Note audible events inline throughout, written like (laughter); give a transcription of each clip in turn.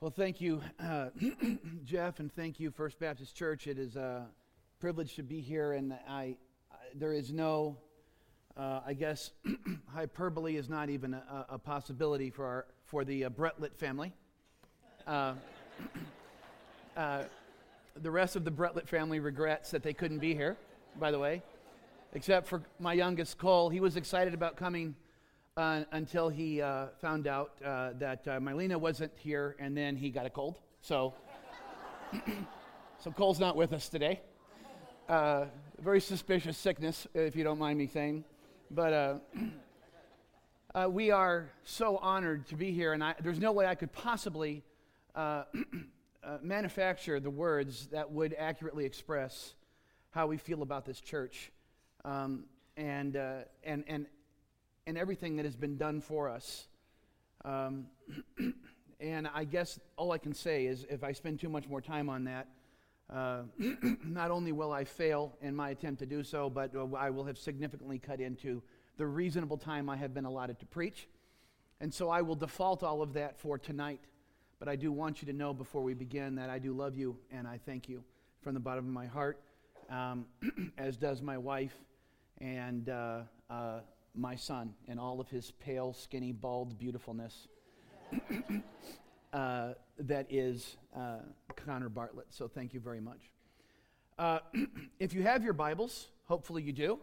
Well, thank you, uh, (clears throat) Jeff, and thank you, First Baptist Church. It is a privilege to be here, and I, I there is no, uh, I guess, (clears throat) hyperbole is not even a, a, possibility for our for the uh, family. Uh, (clears throat) uh, the rest of the Bartlett family regrets that they couldn't be here, by the way, except for my youngest Cole. He was excited about coming uh, until he uh, found out uh, that uh, Mylena wasn't here, and then he got a cold. So, (clears throat) so Cole's not with us today. Uh, very suspicious sickness, if you don't mind me saying. But uh, (clears throat) uh, we are so honored to be here, and I, there's no way I could possibly (clears throat) manufacture the words that would accurately express how we feel about this church. Um, and, and, and and everything that has been done for us. Um, (clears throat) and I guess all I can say is if I spend too much more time on that, uh, (clears throat) not only will I fail in my attempt to do so, but uh, I will have significantly cut into the reasonable time I have been allotted to preach. And so I will default all of that for tonight. But I do want you to know before we begin that I do love you and I thank you from the bottom of my heart, um, (clears throat) as does my wife. And uh, uh my son in all of his pale, skinny, bald beautifulness. uh, that is uh, Connor Bartlett. So thank you very much. Uh, (clears throat) if you have your Bibles, hopefully you do.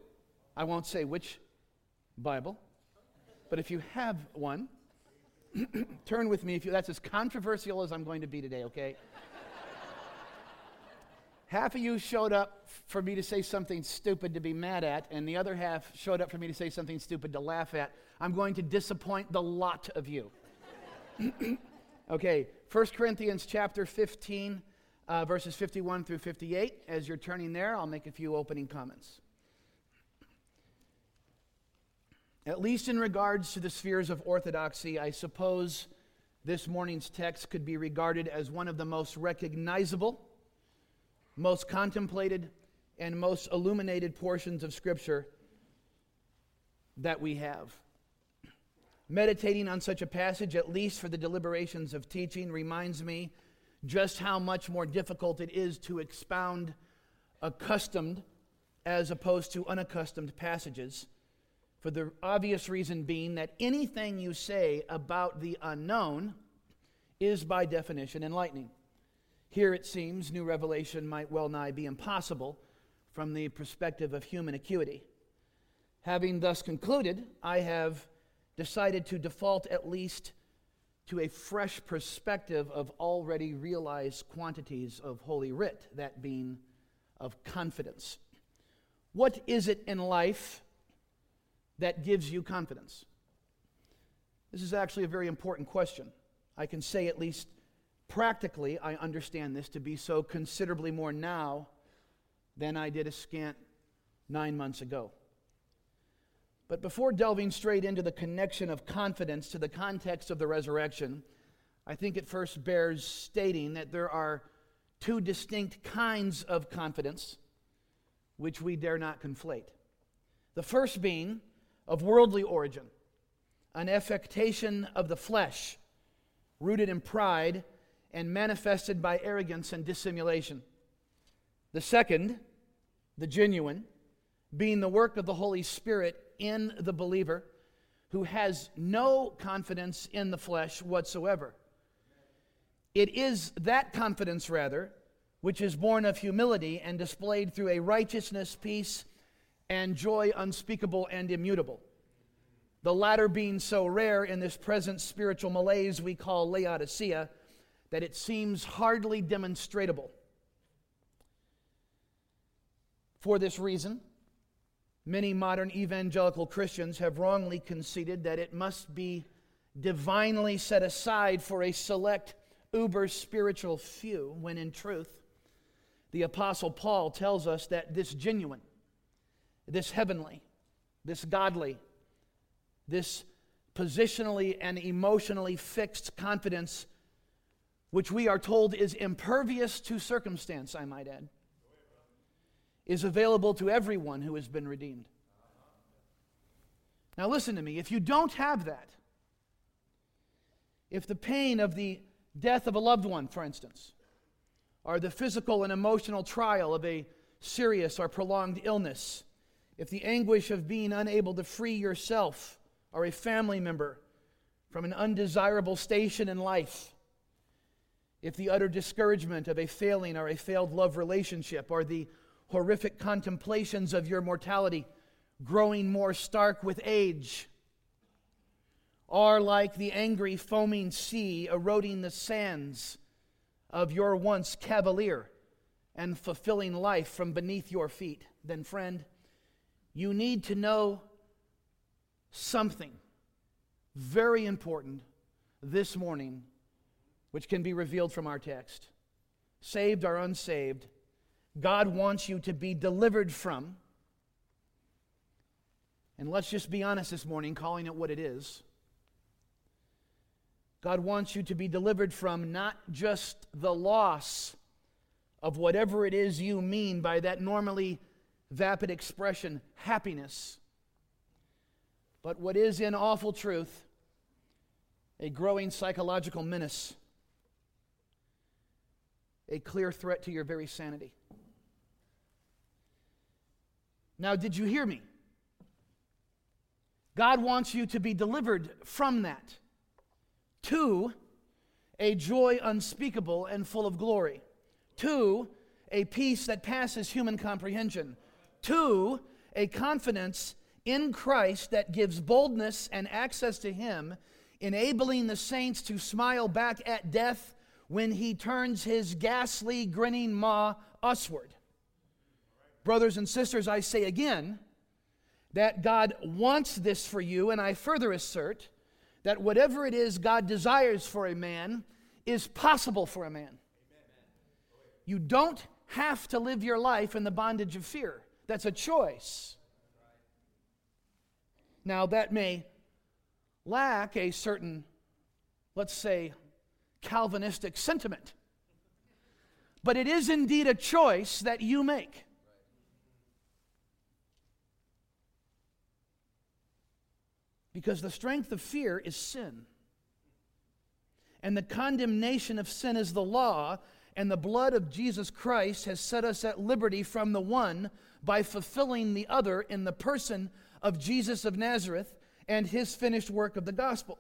I won't say which Bible, but if you have one, (clears throat) turn with me. If you, that's as controversial as I'm going to be today, okay? Half of you showed up for me to say something stupid to be mad at, and the other half showed up for me to say something stupid to laugh at. I'm going to disappoint the lot of you. (clears throat) okay, 1 Corinthians chapter 15, uh, verses 51 through 58. As you're turning there, I'll make a few opening comments. At least in regards to the spheres of orthodoxy, I suppose this morning's text could be regarded as one of the most recognizable most contemplated and most illuminated portions of Scripture that we have. Meditating on such a passage, at least for the deliberations of teaching, reminds me just how much more difficult it is to expound accustomed as opposed to unaccustomed passages. For the obvious reason being that anything you say about the unknown is by definition enlightening. Here it seems new revelation might well nigh be impossible from the perspective of human acuity. Having thus concluded, I have decided to default at least to a fresh perspective of already realized quantities of Holy Writ, that being of confidence. What is it in life that gives you confidence? This is actually a very important question. I can say at least Practically, I understand this to be so considerably more now than I did a scant nine months ago. But before delving straight into the connection of confidence to the context of the resurrection, I think it first bears stating that there are two distinct kinds of confidence which we dare not conflate. The first being of worldly origin, an affectation of the flesh, rooted in pride and manifested by arrogance and dissimulation. The second, the genuine, being the work of the Holy Spirit in the believer who has no confidence in the flesh whatsoever. It is that confidence, rather, which is born of humility and displayed through a righteousness, peace, and joy unspeakable and immutable. The latter being so rare in this present spiritual malaise we call Laodicea that it seems hardly demonstrable. For this reason, many modern evangelical Christians have wrongly conceded that it must be divinely set aside for a select uber spiritual few, when in truth, the Apostle Paul tells us that this genuine, this heavenly, this godly, this positionally and emotionally fixed confidence which we are told is impervious to circumstance, I might add, is available to everyone who has been redeemed. Now, listen to me. If you don't have that, if the pain of the death of a loved one, for instance, or the physical and emotional trial of a serious or prolonged illness, if the anguish of being unable to free yourself or a family member from an undesirable station in life, if the utter discouragement of a failing or a failed love relationship, or the horrific contemplations of your mortality growing more stark with age, are like the angry foaming sea eroding the sands of your once cavalier and fulfilling life from beneath your feet, then, friend, you need to know something very important this morning, which can be revealed from our text. Saved or unsaved, God wants you to be delivered from, and let's just be honest this morning, calling it what it is. God wants you to be delivered from not just the loss of whatever it is you mean by that normally vapid expression, happiness, but what is in awful truth a growing psychological menace, a clear threat to your very sanity. Now, did you hear me? God wants you to be delivered from that to a joy unspeakable and full of glory, to a peace that passes human comprehension, to a confidence in Christ that gives boldness and access to Him, enabling the saints to smile back at death when He turns His ghastly, grinning maw usward. Brothers and sisters, I say again, that God wants this for you, and I further assert that whatever it is God desires for a man is possible for a man. You don't have to live your life in the bondage of fear. That's a choice. Now, that may lack a certain, let's say, Calvinistic sentiment, but it is indeed a choice that you make. Because the strength of fear is sin. And the condemnation of sin is the law, and the blood of Jesus Christ has set us at liberty from the one by fulfilling the other in the person of Jesus of Nazareth and his finished work of the gospel.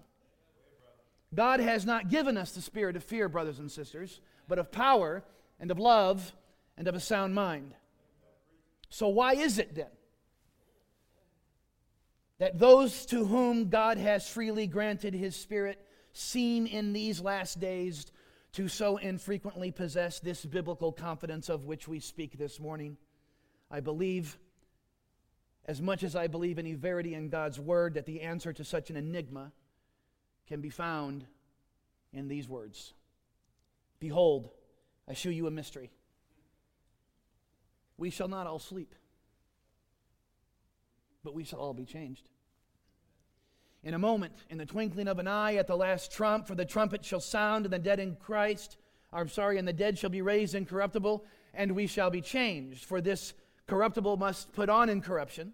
God has not given us the spirit of fear, brothers and sisters, but of power and of love and of a sound mind. So, why is it then that those to whom God has freely granted his Spirit seem in these last days to so infrequently possess this biblical confidence of which we speak this morning. I believe, as much as I believe any verity in God's Word, that the answer to such an enigma can be found in these words Behold, I shew you a mystery. We shall not all sleep but we shall all be changed. In a moment, in the twinkling of an eye, at the last trump, for the trumpet shall sound, and the dead in Christ, I'm sorry, and the dead shall be raised incorruptible, and we shall be changed. For this corruptible must put on incorruption,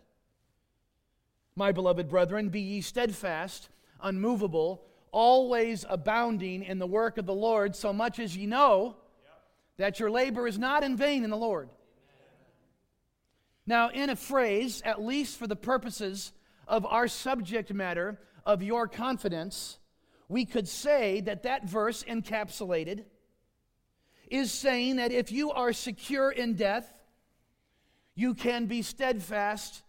my beloved brethren, be ye steadfast, unmovable, always abounding in the work of the Lord, so much as ye know that your labor is not in vain in the Lord. Now, in a phrase, at least for the purposes of our subject matter, of your confidence, we could say that that verse encapsulated is saying that if you are secure in death, you can be steadfast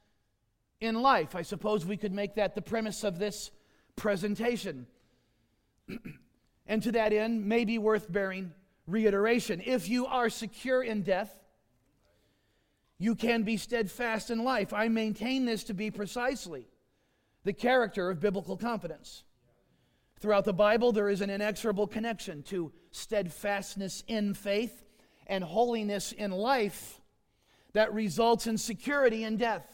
in life. I suppose we could make that the premise of this presentation. (clears throat) and to that end, may be worth bearing reiteration. If you are secure in death, you can be steadfast in life. I maintain this to be precisely the character of biblical confidence. Throughout the Bible, there is an inexorable connection to steadfastness in faith and holiness in life that results in security in death,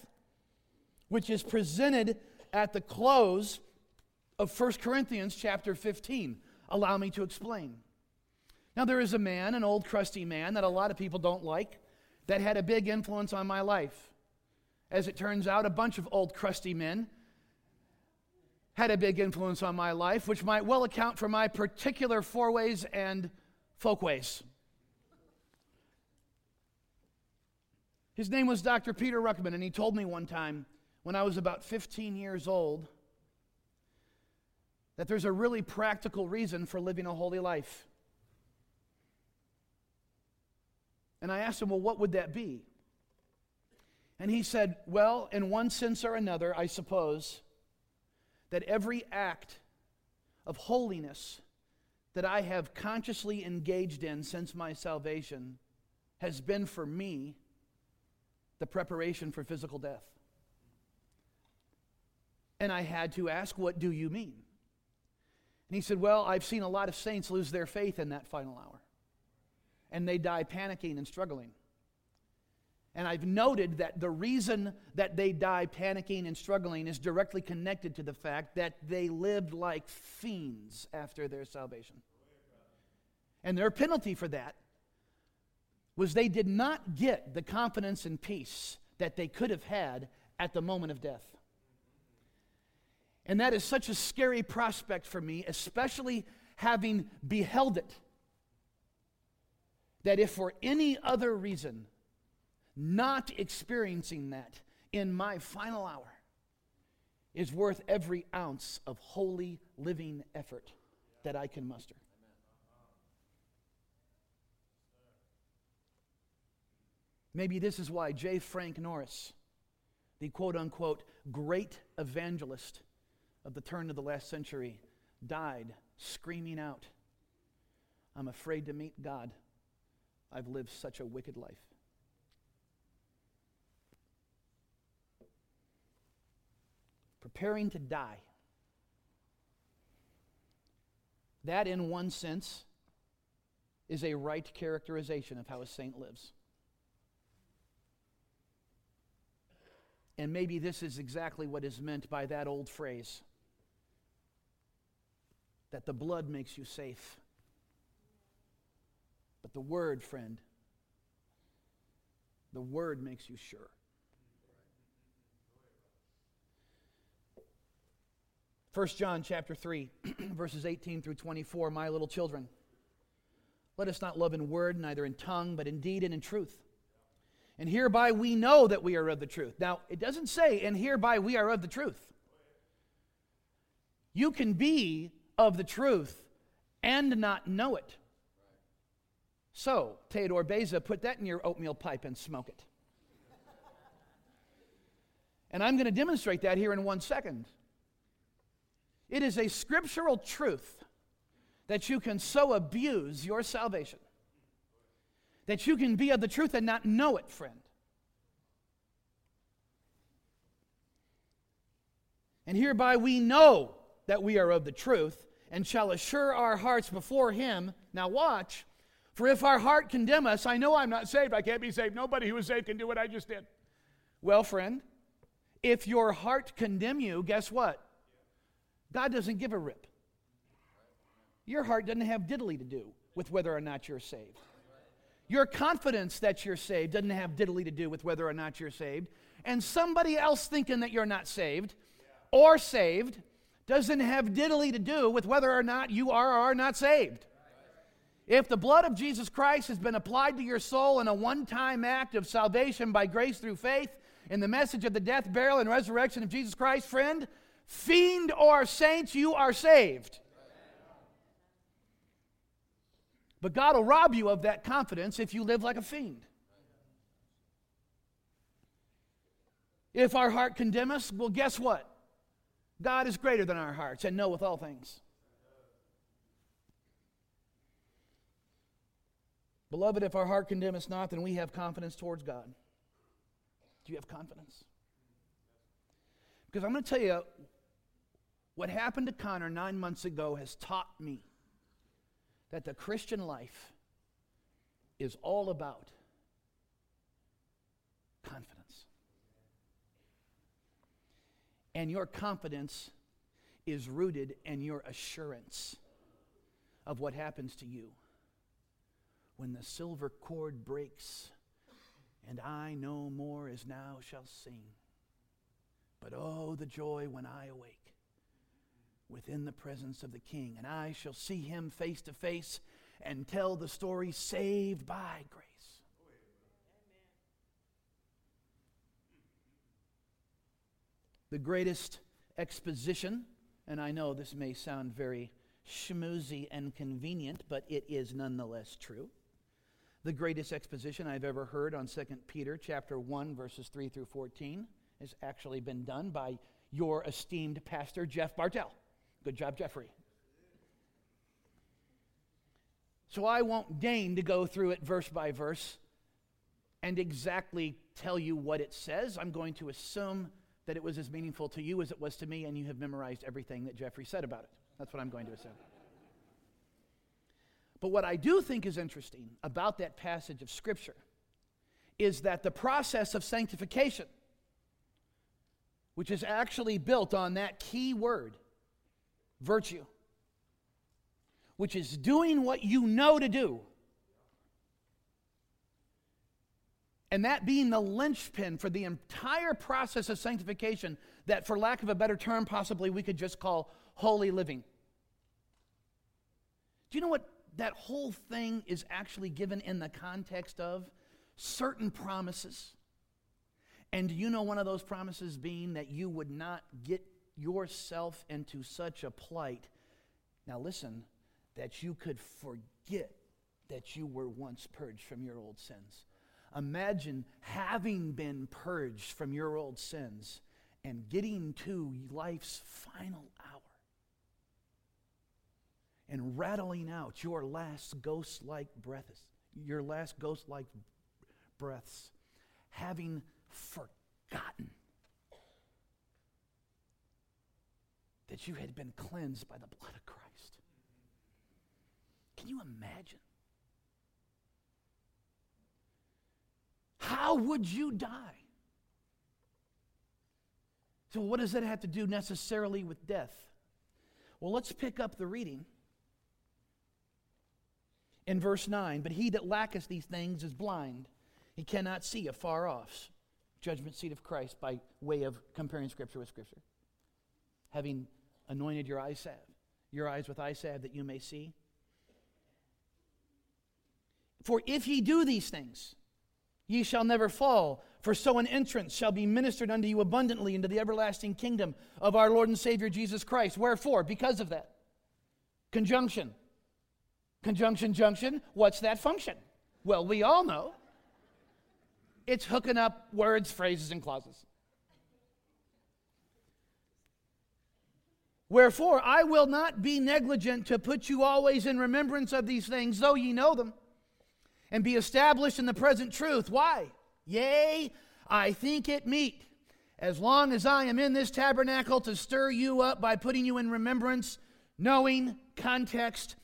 which is presented at the close of 1 Corinthians chapter 15. Allow me to explain. Now, there is a man, an old crusty man, that a lot of people don't like, that had a big influence on my life. As it turns out, a bunch of old crusty men had a big influence on my life, which might well account for my particular four ways and folkways. His name was Dr. Peter Ruckman, and he told me one time when I was about 15 years old that there's a really practical reason for living a holy life. And I asked him, Well, what would that be? And he said, Well, in one sense or another, I suppose, that every act of holiness that I have consciously engaged in since my salvation has been for me the preparation for physical death. And I had to ask, What do you mean? And he said, Well, I've seen a lot of saints lose their faith in that final hour. And they die panicking and struggling. And I've noted that the reason that they die panicking and struggling is directly connected to the fact that they lived like fiends after their salvation. And their penalty for that was they did not get the confidence and peace that they could have had at the moment of death. And that is such a scary prospect for me, especially having beheld it, that if for any other reason not experiencing that in my final hour is worth every ounce of holy living effort that I can muster. Maybe this is why J. Frank Norris, the quote unquote great evangelist of the turn of the last century, died screaming out, I'm afraid to meet God. I've lived such a wicked life. preparing to die. That, in one sense, is a right characterization of how a saint lives. And maybe this is exactly what is meant by that old phrase that the blood makes you safe. But the word, friend, the word makes you sure. 1 John chapter 3, (clears throat) verses 18 through 24, my little children. Let us not love in word, neither in tongue, but in deed and in truth. And hereby we know that we are of the truth. Now, it doesn't say, and hereby we are of the truth. You can be of the truth and not know it. So, Theodore Beza, put that in your oatmeal pipe and smoke it. And I'm going to demonstrate that here in one second. It is a scriptural truth that you can so abuse your salvation that you can be of the truth and not know it, friend. And hereby we know that we are of the truth and shall assure our hearts before Him. Now, watch. For if our heart condemn us, I know I'm not saved. I can't be saved. Nobody who is saved can do what I just did. Well, friend, if your heart condemn you, guess what? God doesn't give a rip. Your heart doesn't have diddly to do with whether or not you're saved. Your confidence that you're saved doesn't have diddly to do with whether or not you're saved. And somebody else thinking that you're not saved or saved doesn't have diddly to do with whether or not you are or are not saved. If the blood of Jesus Christ has been applied to your soul in a one time act of salvation by grace through faith in the message of the death, burial, and resurrection of Jesus Christ, friend, fiend or saint, you are saved. But God will rob you of that confidence if you live like a fiend. If our heart condemn us, well, guess what? God is greater than our hearts and knoweth all things. Beloved, if our heart condemn us not, then we have confidence towards God. Do you have confidence? Because I'm going to tell you What happened to Connor nine months ago has taught me that the Christian life is all about confidence. And your confidence is rooted in your assurance of what happens to you when the silver cord breaks and I no more as now shall sing. But oh, the joy when I awake within the presence of the King, and I shall see him face to face and tell the story saved by grace. The greatest exposition, and I know this may sound very schmoozy and convenient, but it is nonetheless true. The greatest exposition I've ever heard on 2 Peter chapter 1 verses 3 through 14 has actually been done by your esteemed pastor Jeff Bartell. Good job, Jeffrey. So I won't deign to go through it verse by verse and exactly tell you what it says. I'm going to assume that it was as meaningful to you as it was to me, and you have memorized everything that Jeffrey said about it. That's what I'm going to assume. But what I do think is interesting about that passage of Scripture is that the process of sanctification, which is actually built on that key word, virtue, which is doing what you know to do. And that being the linchpin for the entire process of sanctification, that for lack of a better term, possibly we could just call holy living. Do you know what that whole thing is actually given in the context of? Certain promises. And do you know one of those promises being that you would not get yourself into such a plight, now listen, that you could forget that you were once purged from your old sins. Imagine having been purged from your old sins and getting to life's final hour and rattling out your last ghost like breaths, your last ghost like breaths, having forgotten that you had been cleansed by the blood of Christ. Can you imagine? How would you die? So, what does that have to do necessarily with death? Well, let's pick up the reading in verse 9. But he that lacketh these things is blind, he cannot see afar off. Judgment seat of Christ by way of comparing Scripture with Scripture. Having anointed your eyes your eyes with eye salve that you may see. For if ye do these things, ye shall never fall, for so an entrance shall be ministered unto you abundantly into the everlasting kingdom of our Lord and Savior Jesus Christ. Wherefore? Because of that. Conjunction. Conjunction, junction, what's that function? Well, we all know it's hooking up words, phrases, and clauses. Wherefore, I will not be negligent to put you always in remembrance of these things, though ye know them, and be established in the present truth. Why? Yea, I think it meet, as long as I am in this tabernacle, to stir you up by putting you in remembrance, knowing context,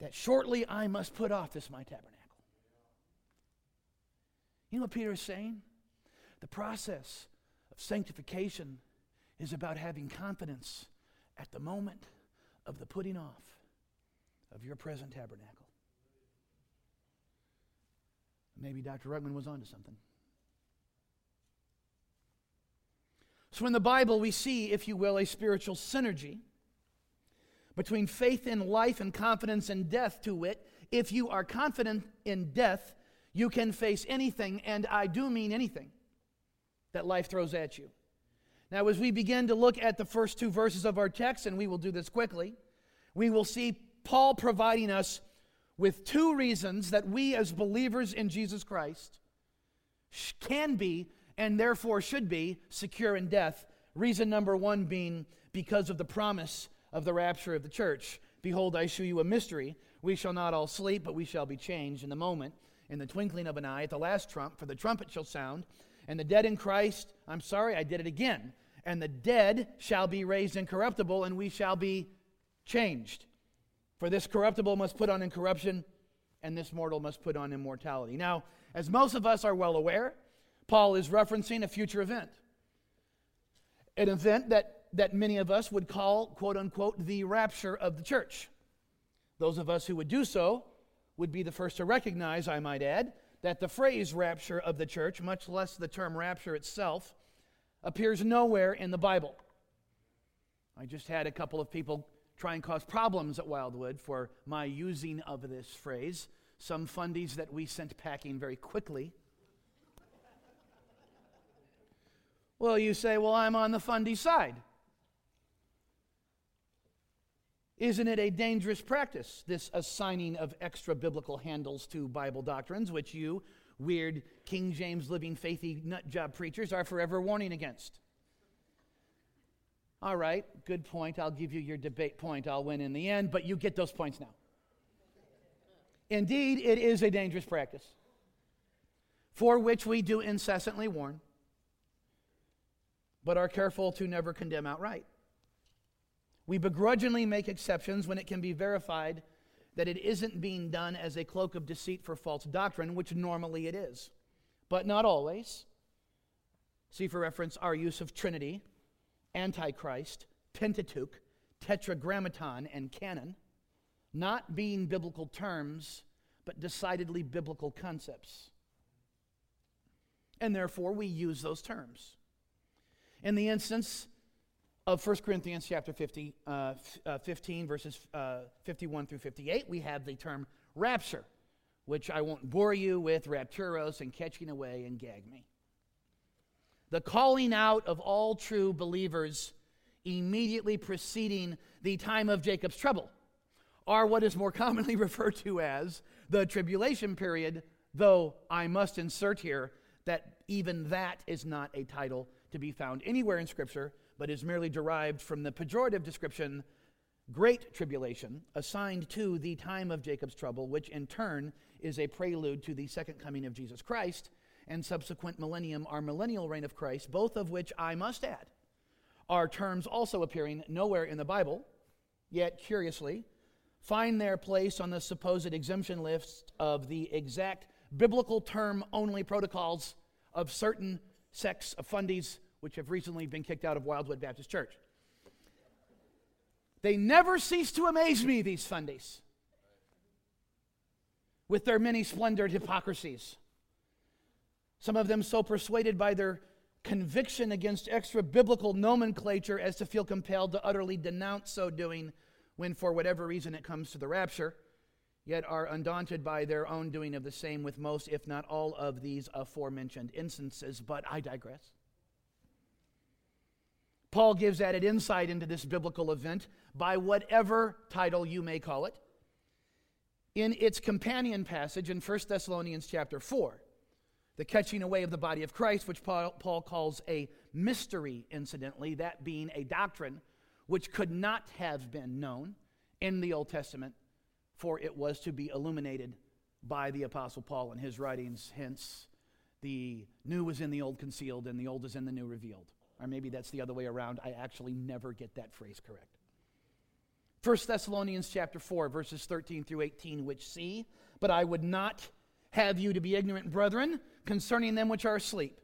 that shortly I must put off this my tabernacle. You know what Peter is saying? The process of sanctification is about having confidence at the moment of the putting off of your present tabernacle. Maybe Dr. Ruckman was onto something. So, in the Bible, we see, if you will, a spiritual synergy between faith in life and confidence in death, to wit, if you are confident in death, you can face anything, and I do mean anything, that life throws at you. Now, as we begin to look at the first two verses of our text, and we will do this quickly, we will see Paul providing us with two reasons that we, as believers in Jesus Christ, can be and therefore should be secure in death. Reason number one being because of the promise of the rapture of the church. Behold, I shew you a mystery. We shall not all sleep, but we shall be changed in the moment, in the twinkling of an eye, at the last trump, for the trumpet shall sound, and the dead in Christ, I'm sorry, I did it again and the dead shall be raised incorruptible, and we shall be changed. For this corruptible must put on incorruption, and this mortal must put on immortality. Now, as most of us are well aware, Paul is referencing a future event. An event that, that many of us would call, quote unquote, the rapture of the church. Those of us who would do so would be the first to recognize, I might add, that the phrase rapture of the church, much less the term rapture itself, appears nowhere in the Bible. I just had a couple of people try and cause problems at Wildwood for my using of this phrase. Some fundies that we sent packing very quickly. well, you say, well, I'm on the fundy side. Isn't it a dangerous practice, this assigning of extra biblical handles to Bible doctrines, which you, weird King James living faithy nut job preachers, are forever warning against? All right, good point. I'll give you your debate point. I'll win in the end, but you get those points now. Indeed, it is a dangerous practice for which we do incessantly warn, but are careful to never condemn outright. We begrudgingly make exceptions when it can be verified that it isn't being done as a cloak of deceit for false doctrine, which normally it is, but not always. See for reference our use of Trinity, Antichrist, Pentateuch, Tetragrammaton, and canon, not being biblical terms, but decidedly biblical concepts. And therefore, we use those terms. In the instance of 1 Corinthians chapter 50, uh, uh, 15, verses uh, 51 through 58, we have the term rapture, which I won't bore you with rapturos and catching away and gag me. The calling out of all true believers immediately preceding the time of Jacob's trouble are what is more commonly (laughs) referred to as the tribulation period, though I must insert here that even that is not a title to be found anywhere in Scripture but is merely derived from the pejorative description great tribulation assigned to the time of Jacob's trouble, which in turn is a prelude to the second coming of Jesus Christ and subsequent millennium, our millennial reign of Christ, both of which I must add are terms also appearing nowhere in the Bible, yet curiously find their place on the supposed exemption list of the exact biblical term only protocols of certain sects of fundies which have recently been kicked out of Wildwood Baptist Church. They never cease to amaze me, these fundies, with their many splendored hypocrisies. Some of them so persuaded by their conviction against extra biblical nomenclature as to feel compelled to utterly denounce so doing when, for whatever reason, it comes to the rapture, yet are undaunted by their own doing of the same with most, if not all, of these aforementioned instances. But I digress. Paul gives added insight into this biblical event by whatever title you may call it in its companion passage in 1 Thessalonians chapter 4, the catching away of the body of Christ, which Paul, Paul calls a mystery, incidentally, that being a doctrine which could not have been known in the Old Testament, for it was to be illuminated by the Apostle Paul in his writings. Hence, the new was in the old concealed, and the old is in the new revealed. Or maybe that's the other way around. I actually never get that phrase correct. 1 Thessalonians chapter 4 verses 13 through 18 which see but I would not have you to be ignorant brethren concerning them which are asleep.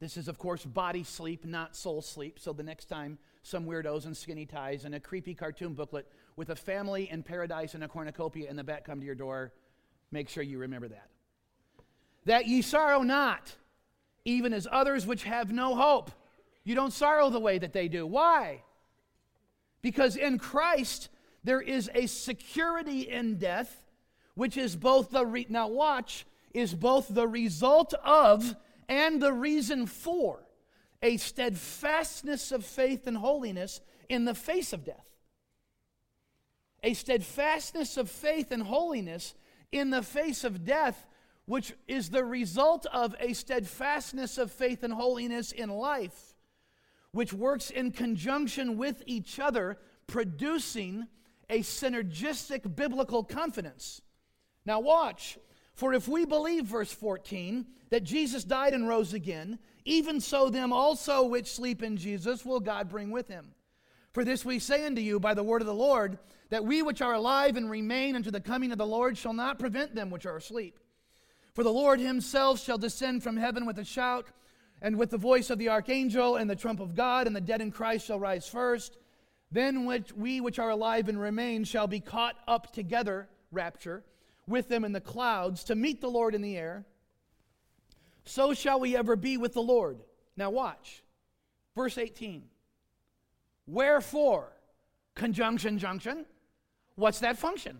This is of course body sleep not soul sleep. So the next time some weirdos in skinny ties and a creepy cartoon booklet with a family in paradise and a cornucopia in the back come to your door, make sure you remember that. That ye sorrow not even as others which have no hope. You don't sorrow the way that they do. Why? Because in Christ there is a security in death, which is both the re- now watch is both the result of and the reason for a steadfastness of faith and holiness in the face of death. A steadfastness of faith and holiness in the face of death which is the result of a steadfastness of faith and holiness in life, which works in conjunction with each other, producing a synergistic biblical confidence. Now, watch. For if we believe, verse 14, that Jesus died and rose again, even so them also which sleep in Jesus will God bring with him. For this we say unto you by the word of the Lord, that we which are alive and remain unto the coming of the Lord shall not prevent them which are asleep. For the Lord himself shall descend from heaven with a shout, and with the voice of the archangel, and the trump of God, and the dead in Christ shall rise first. Then which we which are alive and remain shall be caught up together, rapture with them in the clouds to meet the Lord in the air. So shall we ever be with the Lord. Now, watch. Verse 18. Wherefore, conjunction, junction. What's that function?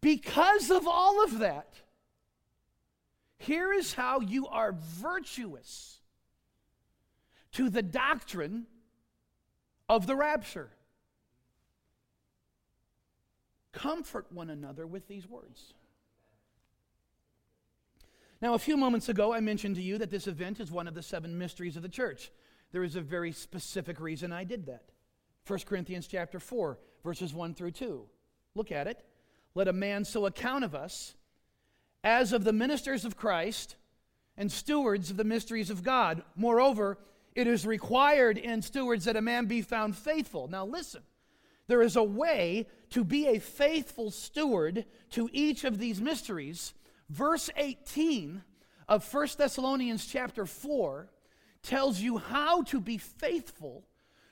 Because of all of that, here is how you are virtuous to the doctrine of the rapture. Comfort one another with these words. Now, a few moments ago, I mentioned to you that this event is one of the seven mysteries of the church. There is a very specific reason I did that. 1 Corinthians chapter 4, verses 1 through 2. Look at it. Let a man so account of us as of the ministers of Christ and stewards of the mysteries of God. Moreover, it is required in stewards that a man be found faithful. Now, listen. There is a way to be a faithful steward to each of these mysteries. Verse 18 of 1 Thessalonians chapter 4 tells you how to be faithful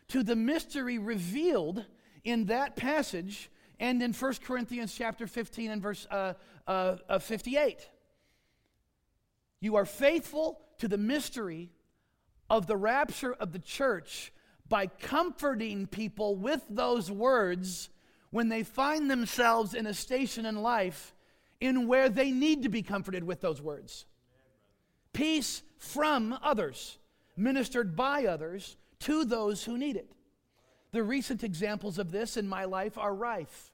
to the mystery revealed in that passage and in 1 Corinthians chapter 15 and verse uh, uh, 58. You are faithful to the mystery of the rapture of the church by comforting people with those words when they find themselves in a station in life in where they need to be comforted with those words. Peace from others, ministered by others to those who need it. The recent examples of this in my life are rife.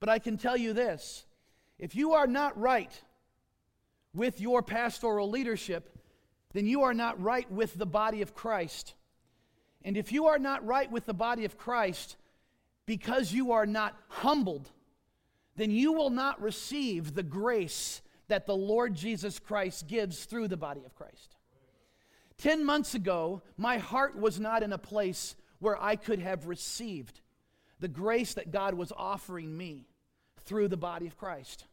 But I can tell you this if you are not right with your pastoral leadership, then you are not right with the body of Christ. And if you are not right with the body of Christ because you are not humbled, then you will not receive the grace that the Lord Jesus Christ gives through the body of Christ. Ten months ago, my heart was not in a place where I could have received the grace that God was offering me through the body of Christ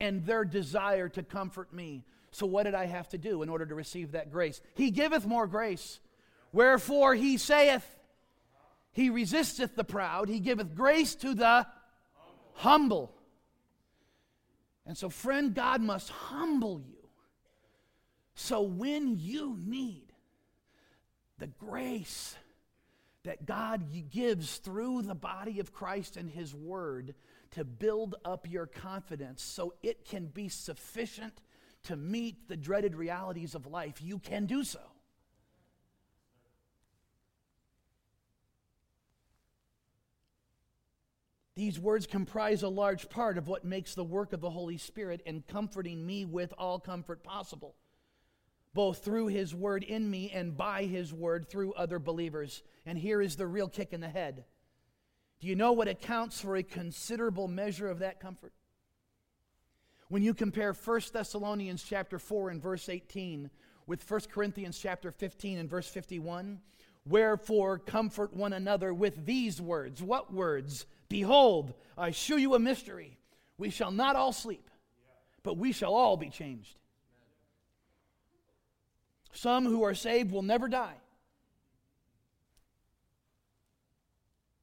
and their desire to comfort me. So, what did I have to do in order to receive that grace? He giveth more grace. Wherefore he saith, He resisteth the proud, He giveth grace to the humble. And so, friend, God must humble you. So when you need the grace that God gives through the body of Christ and His Word to build up your confidence so it can be sufficient to meet the dreaded realities of life, you can do so. These words comprise a large part of what makes the work of the Holy Spirit in comforting me with all comfort possible, both through His word in me and by His word through other believers. And here is the real kick in the head. Do you know what accounts for a considerable measure of that comfort? When you compare 1 Thessalonians chapter 4 and verse 18 with 1 Corinthians chapter 15 and verse 51, wherefore comfort one another with these words. What words? Behold, I shew you a mystery. We shall not all sleep, but we shall all be changed. Some who are saved will never die.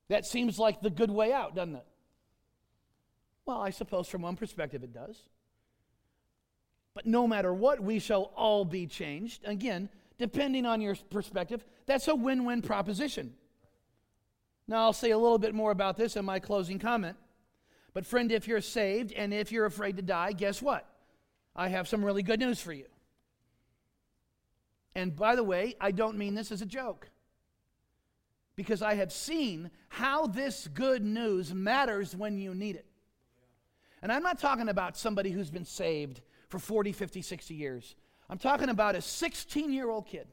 That seems like the good way out, doesn't it? Well, I suppose from one perspective it does. But no matter what, we shall all be changed. Again, depending on your perspective, that's a win win proposition. Now, I'll say a little bit more about this in my closing comment. But, friend, if you're saved and if you're afraid to die, guess what? I have some really good news for you. And by the way, I don't mean this as a joke. Because I have seen how this good news matters when you need it. And I'm not talking about somebody who's been saved for 40, 50, 60 years. I'm talking about a 16 year old kid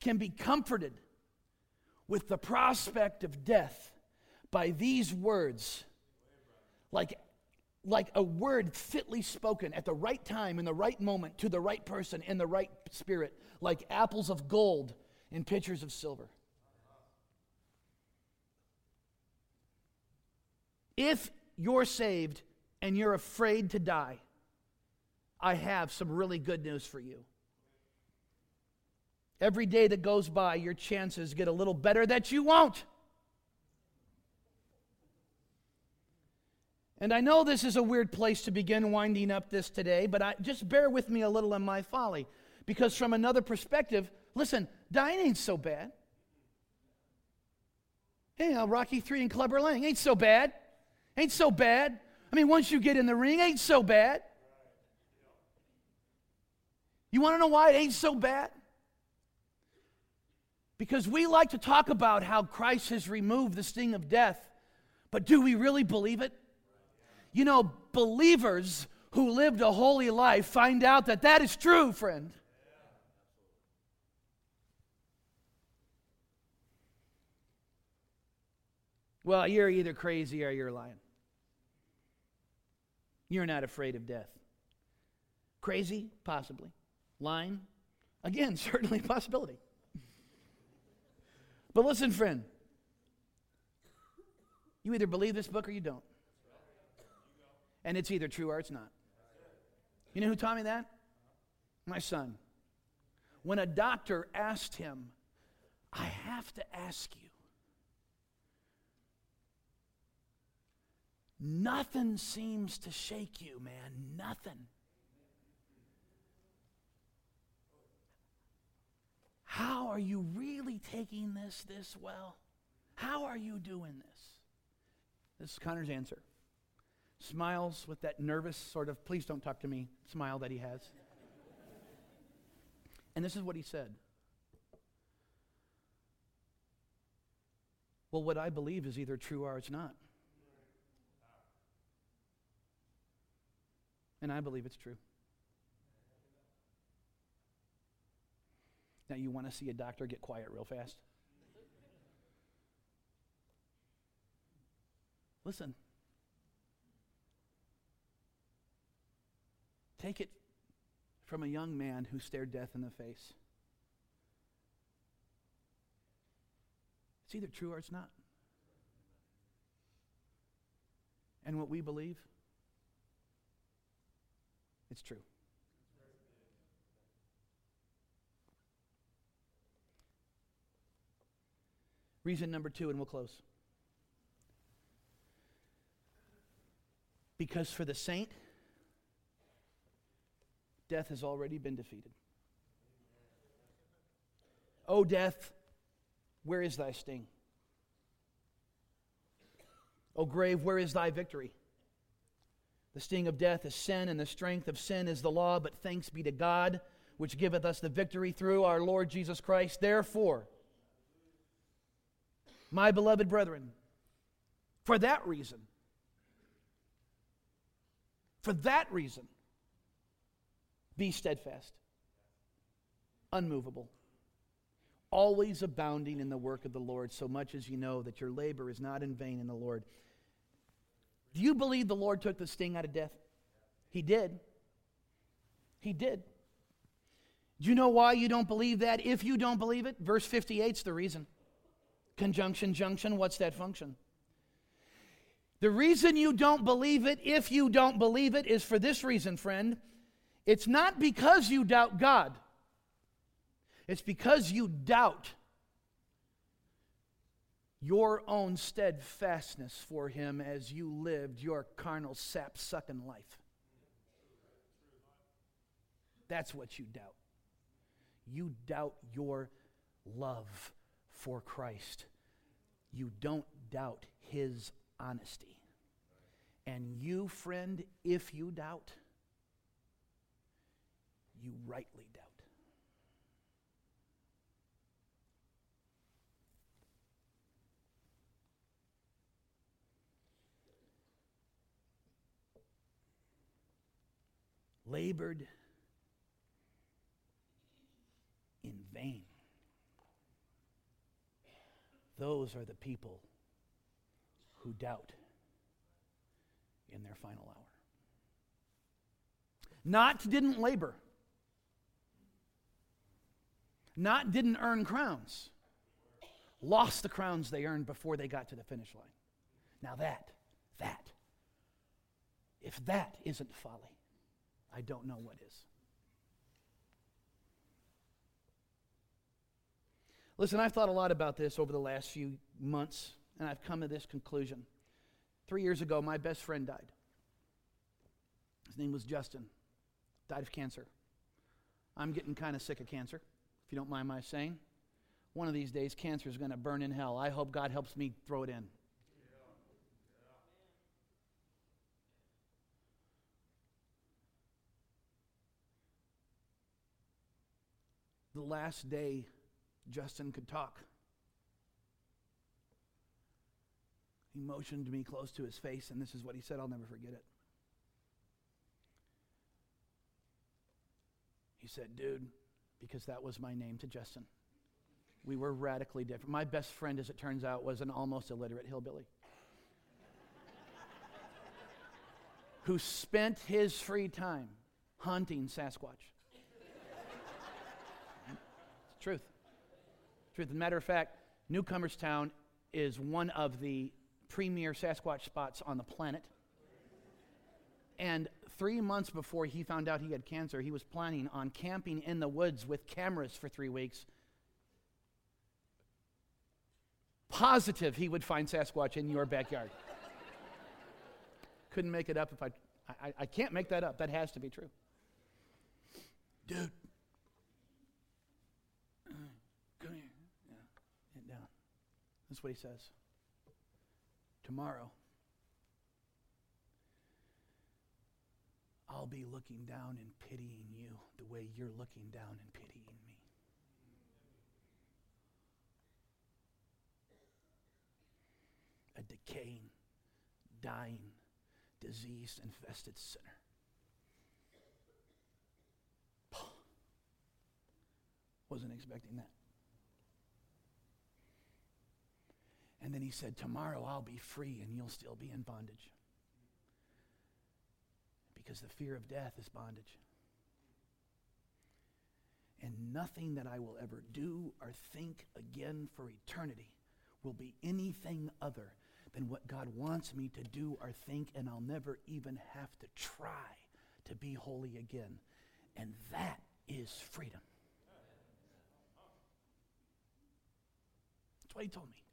can be comforted with the prospect of death by these words, like, like a word fitly spoken at the right time, in the right moment, to the right person, in the right spirit, like apples of gold in pitchers of silver. If you're saved and you're afraid to die, I have some really good news for you. Every day that goes by, your chances get a little better that you won't. And I know this is a weird place to begin winding up this today, but I, just bear with me a little in my folly. Because from another perspective, listen, dying ain't so bad. Hey, uh, Rocky 3 and Clubber Lang ain't so bad. Ain't so bad. I mean, once you get in the ring, ain't so bad. You want to know why it ain't so bad? Because we like to talk about how Christ has removed the sting of death, but do we really believe it? You know, believers who lived a holy life find out that that is true, friend. Well, you're either crazy or you're lying. You're not afraid of death. Crazy? Possibly. Lying? Again, (laughs) certainly a possibility. But listen, friend. You either believe this book or you don't. And it's either true or it's not. You know who taught me that? My son. When a doctor asked him, I have to ask you, nothing seems to shake you, man. Nothing. How are you really taking this this well? How are you doing this? This is Connor's answer. Smiles with that nervous sort of, please don't talk to me smile that he has. And this is what he said. Well, what I believe is either true or it's not. And I believe it's true. Now, you want to see a doctor get quiet real fast? Listen. Take it from a young man who stared death in the face. It's either true or it's not. And what we believe, it's true. Reason number two, and we'll close. Because for the saint, death has already been defeated. O death, where is thy sting? O grave, where is thy victory? The sting of death is sin, and the strength of sin is the law, but thanks be to God, which giveth us the victory through our Lord Jesus Christ. Therefore, my beloved brethren, for that reason, for that reason, be steadfast, unmovable, always abounding in the work of the Lord, so much as you know that your labor is not in vain in the Lord. Do you believe the Lord took the sting out of death? He did. He did. Do you know why you don't believe that? If you don't believe it, verse 58 is the reason. Conjunction, junction, what's that function? The reason you don't believe it, if you don't believe it, is for this reason, friend. It's not because you doubt God, it's because you doubt your own steadfastness for Him as you lived your carnal sap sucking life. That's what you doubt. You doubt your love for Christ, you don't doubt his honesty. And you, friend, if you doubt, you rightly doubt. Labored in vain. Those are the people who doubt in their final hour. Not didn't labor. Not didn't earn crowns. Lost the crowns they earned before they got to the finish line. Now that, that, if that isn't folly, I don't know what is. Listen, I've thought a lot about this over the last few months, and I've come to this conclusion. Three years ago, my best friend died. His name was Justin, died of cancer. I'm getting kind of sick of cancer, if you don't mind my saying. One of these days, cancer is going to burn in hell. I hope God helps me throw it in. The last day Justin could talk. He motioned me close to his face, and this is what he said. I'll never forget it. He said, Dude, because that was my name to Justin. We were radically different. My best friend, as it turns out, was an almost illiterate hillbilly (laughs) who spent his free time hunting Sasquatch. (laughs) it's truth. Truth. As a matter of fact, Newcomerstown is one of the premier Sasquatch spots on the planet. And three months before he found out he had cancer, he was planning on camping in the woods with cameras for three weeks. Positive he would find Sasquatch in your backyard. Couldn't make it up if I, I. I can't make that up. That has to be true. Dude, come here. Yeah, get down. That's what he says tomorrow, I'll be looking down and pitying you the way you're looking down and pitying me. A decaying, dying, disease infested sinner. Wasn't expecting that. And then he said, Tomorrow I'll be free and you'll still be in bondage. Because the fear of death is bondage. And nothing that I will ever do or think again for eternity will be anything other than what God wants me to do or think, and I'll never even have to try to be holy again. And that is freedom. That's what he told me.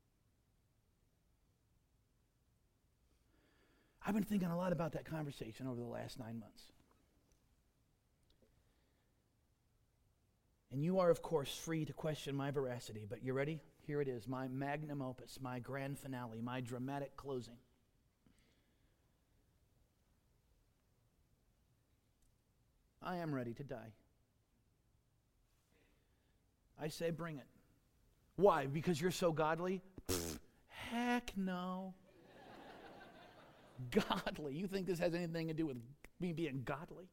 I've been thinking a lot about that conversation over the last nine months. And you are, of course, free to question my veracity, but you ready? Here it is my magnum opus, my grand finale, my dramatic closing. I am ready to die. I say, bring it. Why? Because you're so godly? Pfft, heck no godly. You think this has anything to do with me being godly?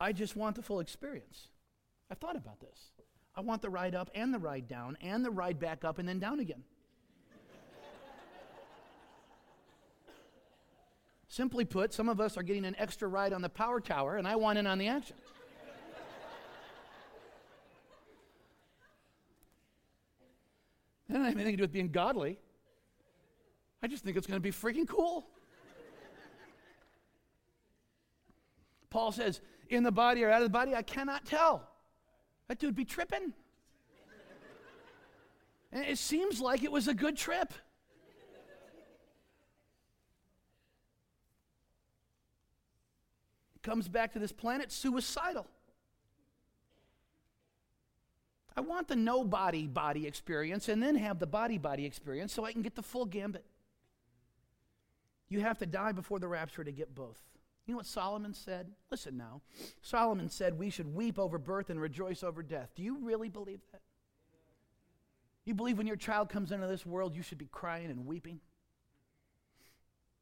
I just want the full experience. I've thought about this. I want the ride up and the ride down and the ride back up and then down again. Simply put, some of us are getting an extra ride on the power tower, and I want in on the action. Doesn't have anything to do with being godly. I just think it's going to be freaking cool. Paul says, in the body or out of the body, I cannot tell. That dude be tripping. And it seems like it was a good trip. Comes back to this planet suicidal. I want the no body body experience and then have the body body experience so I can get the full gambit. You have to die before the rapture to get both. You know what Solomon said? Listen now. Solomon said we should weep over birth and rejoice over death. Do you really believe that? You believe when your child comes into this world, you should be crying and weeping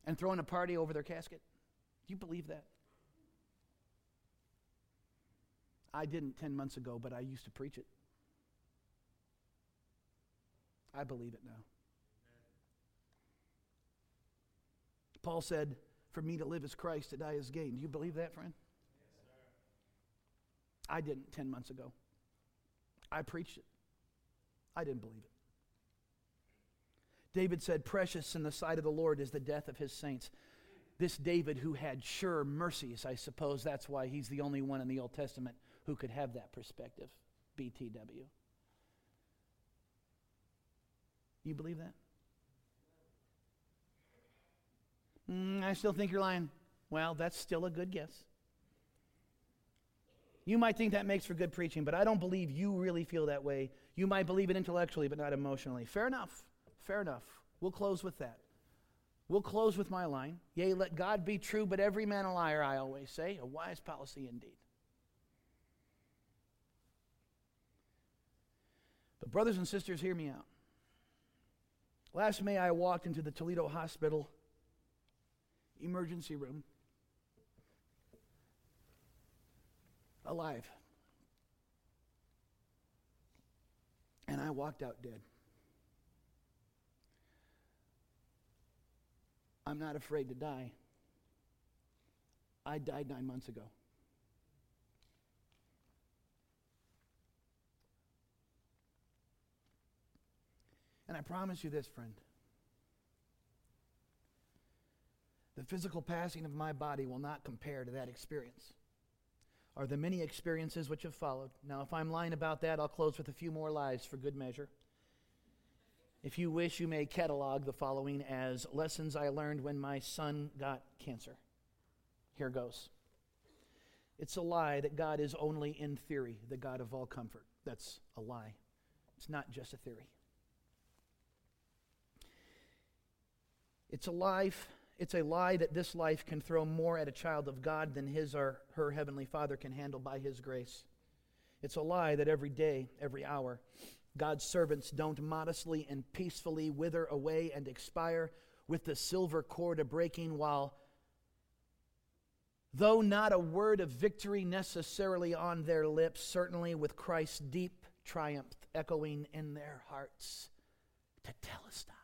and throwing a party over their casket? Do you believe that? I didn't 10 months ago, but I used to preach it. I believe it now. Paul said, For me to live is Christ, to die is gain. Do you believe that, friend? I didn't 10 months ago. I preached it. I didn't believe it. David said, Precious in the sight of the Lord is the death of his saints. This David, who had sure mercies, I suppose that's why he's the only one in the Old Testament who could have that perspective. BTW. You believe that? Mm, I still think you're lying. Well, that's still a good guess. You might think that makes for good preaching, but I don't believe you really feel that way. You might believe it intellectually, but not emotionally. Fair enough. Fair enough. We'll close with that. We'll close with my line. Yea, let God be true, but every man a liar, I always say. A wise policy indeed. But, brothers and sisters, hear me out. Last May, I walked into the Toledo Hospital emergency room alive. And I walked out dead. I'm not afraid to die. I died nine months ago. And I promise you this, friend. The physical passing of my body will not compare to that experience or the many experiences which have followed. Now, if I'm lying about that, I'll close with a few more lies for good measure. If you wish, you may catalog the following as lessons I learned when my son got cancer. Here goes. It's a lie that God is only in theory the God of all comfort. That's a lie. It's not just a theory. It's a life, it's a lie that this life can throw more at a child of God than his or her heavenly Father can handle by his grace. It's a lie that every day, every hour, God's servants don't modestly and peacefully wither away and expire with the silver cord a breaking while though not a word of victory necessarily on their lips, certainly with Christ's deep triumph echoing in their hearts, tetelestai.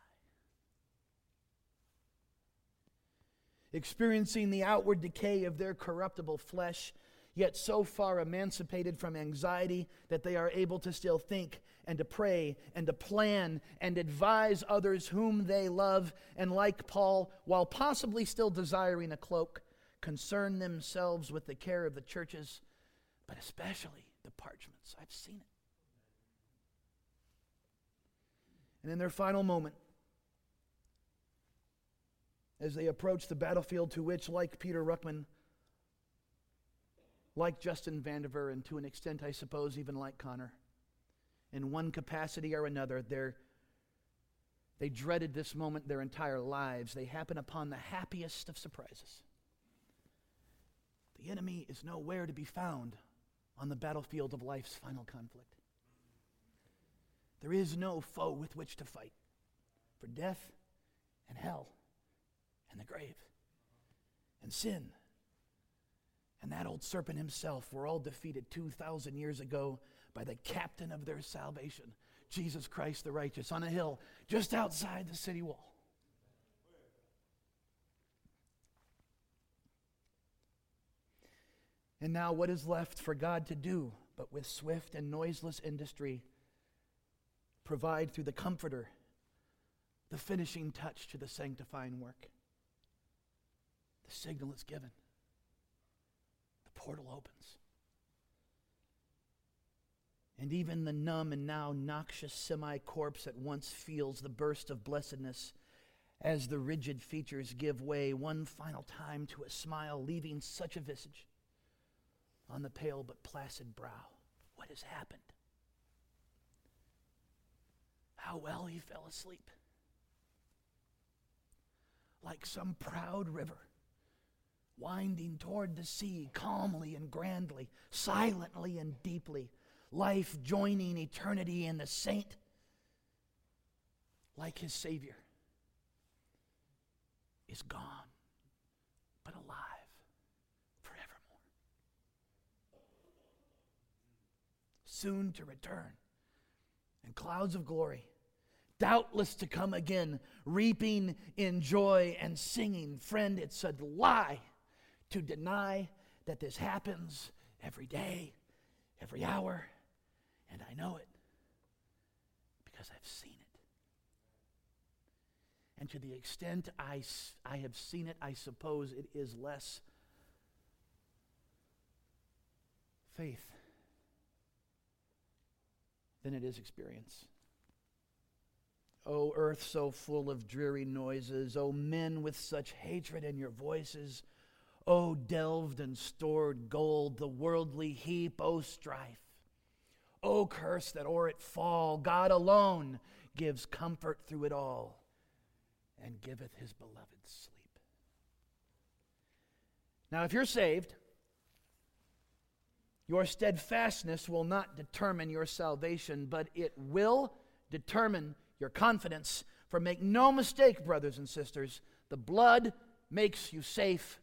Experiencing the outward decay of their corruptible flesh, yet so far emancipated from anxiety that they are able to still think and to pray and to plan and advise others whom they love, and like Paul, while possibly still desiring a cloak, concern themselves with the care of the churches, but especially the parchments. I've seen it. And in their final moment, as they approach the battlefield to which, like Peter Ruckman, like Justin Vandiver, and to an extent, I suppose, even like Connor, in one capacity or another, they dreaded this moment their entire lives. They happen upon the happiest of surprises. The enemy is nowhere to be found on the battlefield of life's final conflict. There is no foe with which to fight, for death and hell and the grave and sin and that old serpent himself were all defeated 2,000 years ago by the captain of their salvation, Jesus Christ the righteous, on a hill just outside the city wall. And now, what is left for God to do but with swift and noiseless industry provide through the Comforter the finishing touch to the sanctifying work? The signal is given, the portal opens. And even the numb and now noxious semi corpse at once feels the burst of blessedness as the rigid features give way one final time to a smile, leaving such a visage on the pale but placid brow. What has happened? How well he fell asleep. Like some proud river winding toward the sea calmly and grandly, silently and deeply, life joining eternity in the saint like his Savior is gone, but alive forevermore. Soon to return in clouds of glory doubtless to come again, reaping in joy and singing. Friend, it's a lie to deny that this happens every day, every hour, and I know it because I've seen it. And to the extent I, I have seen it, I suppose it is less faith than it is experience. O oh, earth so full of dreary noises, O oh, men with such hatred in your voices, O oh, delved and stored gold, the worldly heap, O strife. O curse that o'er it fall, God alone gives comfort through it all and giveth his beloved sleep. Now, if you're saved, your steadfastness will not determine your salvation, but it will determine your confidence. For make no mistake, brothers and sisters, the blood makes you safe,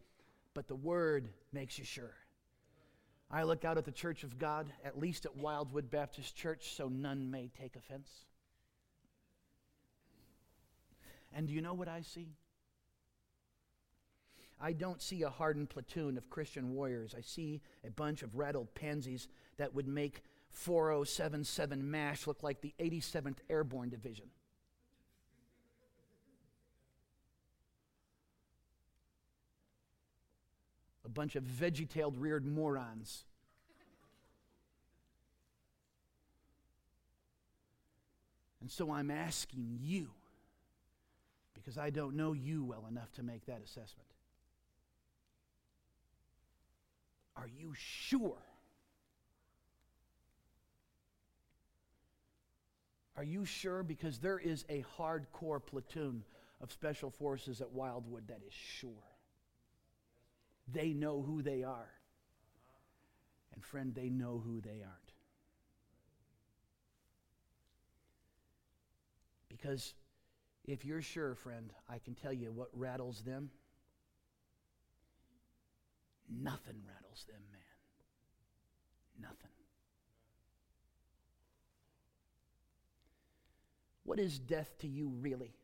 but the word makes you sure. I look out at the church of God, at least at Wildwood Baptist Church, so none may take offense. And do you know what I see? I don't see a hardened platoon of Christian warriors. I see a bunch of rattled pansies that would make 4077 MASH look like the 87th Airborne Division. Bunch of veggie tailed reared morons. And so I'm asking you, because I don't know you well enough to make that assessment. Are you sure? Are you sure? Because there is a hardcore platoon of special forces at Wildwood that is sure. They know who they are. And friend, they know who they aren't. Because if you're sure, friend, I can tell you what rattles them. Nothing rattles them, man. Nothing. What is death to you, really?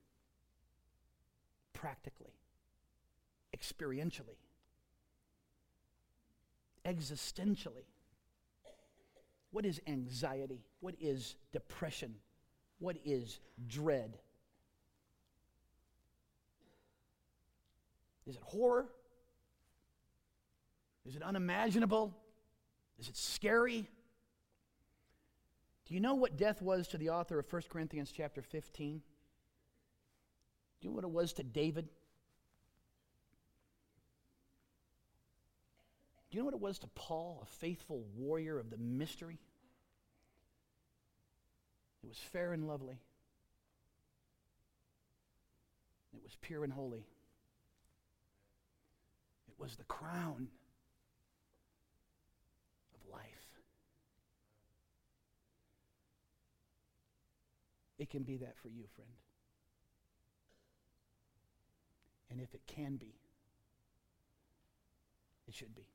Practically, experientially, existentially. What is anxiety? What is depression? What is dread? Is it horror? Is it unimaginable? Is it scary? Do you know what death was to the author of 1 Corinthians chapter 15? Do you know what it was to David? Do you know what it was to Paul, a faithful warrior of the mystery? It was fair and lovely. It was pure and holy. It was the crown of life. It can be that for you, friend. And if it can be, it should be.